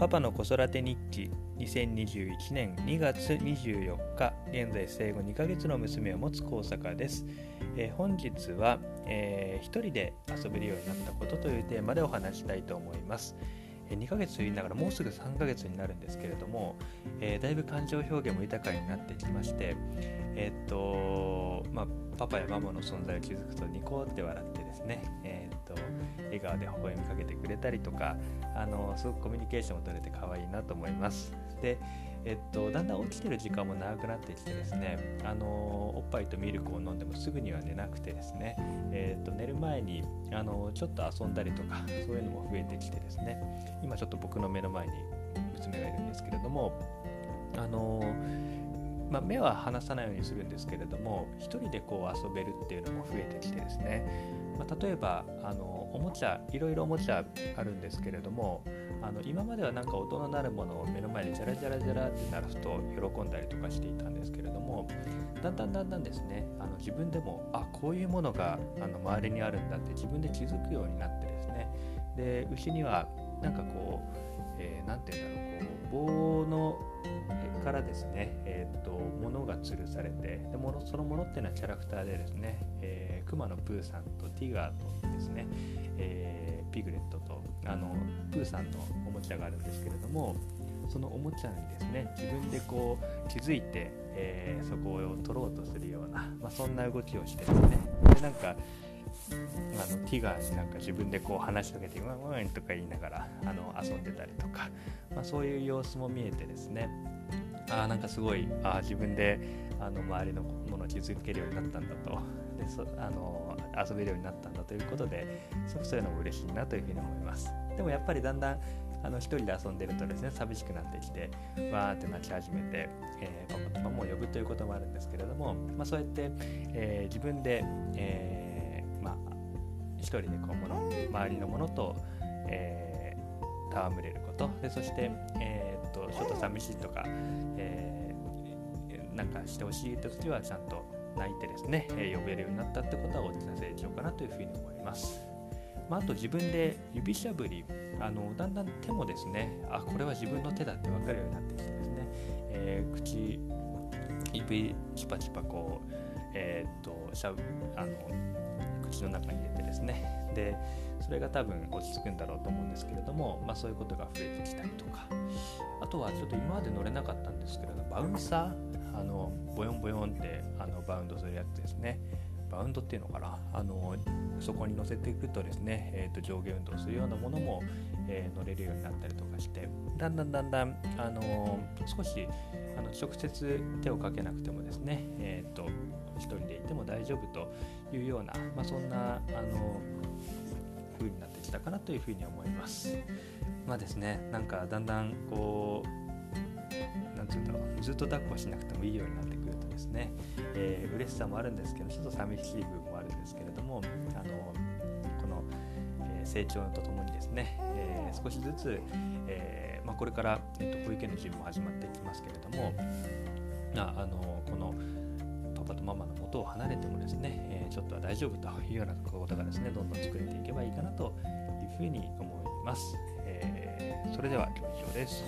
パパの子育て日記2021年2月24日現在生後2ヶ月の娘を持つ高坂です、えー、本日は、えー、一人で遊べるようになったことというテーマでお話したいと思います。え、2ヶ月と言いながらもうすぐ3ヶ月になるんですけれども、えー、だいぶ感情表現も豊かになってきましてえー、っとまあパパやママの存在を気づくとニコって笑ってですね、笑顔で微笑みかけてくれたりとかあのすごくコミュニケーションを取れて可愛いなと思います。でえっと、だんだん起きてる時間も長くなってきてですねあのおっぱいとミルクを飲んでもすぐには寝なくてですね、えっと、寝る前にあのちょっと遊んだりとかそういうのも増えてきてですね今ちょっと僕の目の前に娘がいるんですけれどもあのまあ、目は離さないようにするんですけれども1人でこう遊べるっていうのも増えてきてですね、まあ、例えばあのおもちゃいろいろおもちゃあるんですけれどもあの今まではなんか音の鳴るものを目の前でジャラジャラジャラって鳴らすと喜んだりとかしていたんですけれどもだんだんだんだんですねあの自分でもあこういうものがあの周りにあるんだって自分で気づくようになってですね。で牛にはなんかこう何、えー、て言うんだろうこう棒のからですね、えーと、物が吊るされてでものそのものっていうのはキャラクターでですね、えー、クマのプーさんとティガーとですね、えー、ピグレットとあのプーさんのおもちゃがあるんですけれどもそのおもちゃにですね自分でこう気づいて、えー、そこを取ろうとするような、まあ、そんな動きをしてですねでなんかあのティガーになんか自分でこう話しかけて「ワンワン」とか言いながらあの遊んでたりとか、まあ、そういう様子も見えてですねあなんかすごいあ自分であの周りのものを気づけるようになったんだと。でそあの遊べるようになったんだということですごくそういうのも嬉しいなというふうに思います。でもやっぱりだんだんあの一人で遊んでるとですね寂しくなってきてわーって泣き始めて、えー、パパとママを呼ぶということもあるんですけれども、まあ、そうやって、えー、自分で、えー、まあ、一人でこうもの周りのものと、え、戯れること。でそして、えー、ちょっと寂しいとか、えー、なんかしてほしいって時はちゃんと泣いてですね、え呼べるようになったってことは大きな成長かなというふうに思います。まあ、あと自分で指しゃぶりあのだんだん手もですねあこれは自分の手だって分かるようになってきてですね、えー、口指チパチパこうえー、っとしゃぶあの口の中に入れてですね。でそれが多分落ち着くんだろうと思うんですけれども、まあ、そういうことが増えてきたりとか。あとはちょっと今まで乗れなかったんですけれどバウンサーあのボヨンボヨンってあのバウンドするやつですね。バウンドっていうのかな？あのそこに乗せていくとですね、えー、と上下運動するようなものも、えー、乗れるようになったりとかしてだんだんだんだん、あの少しあの直接手をかけなくてもですね、えーと、一人でいても大丈夫というような、まあ、そんなあの風になってきたかなというふうに思います。まあですねなんかだんだんこうなんて言うんだろうずっと抱っこしなくてもいいようになってくるとですね、えー、嬉しさもあるんですけどちょっと寂しい部分もあるんですけれどもあのこの、えー、成長とともにですね、えー、少しずつ、えまあ、これから、えーと、保育園の準備も始まっていきますけれどもああのこのパパとママの元を離れてもですね、えちょっとは大丈夫というようなことがですねどんどん作れていけばいいかなというふうに思います。えそれでは以上です。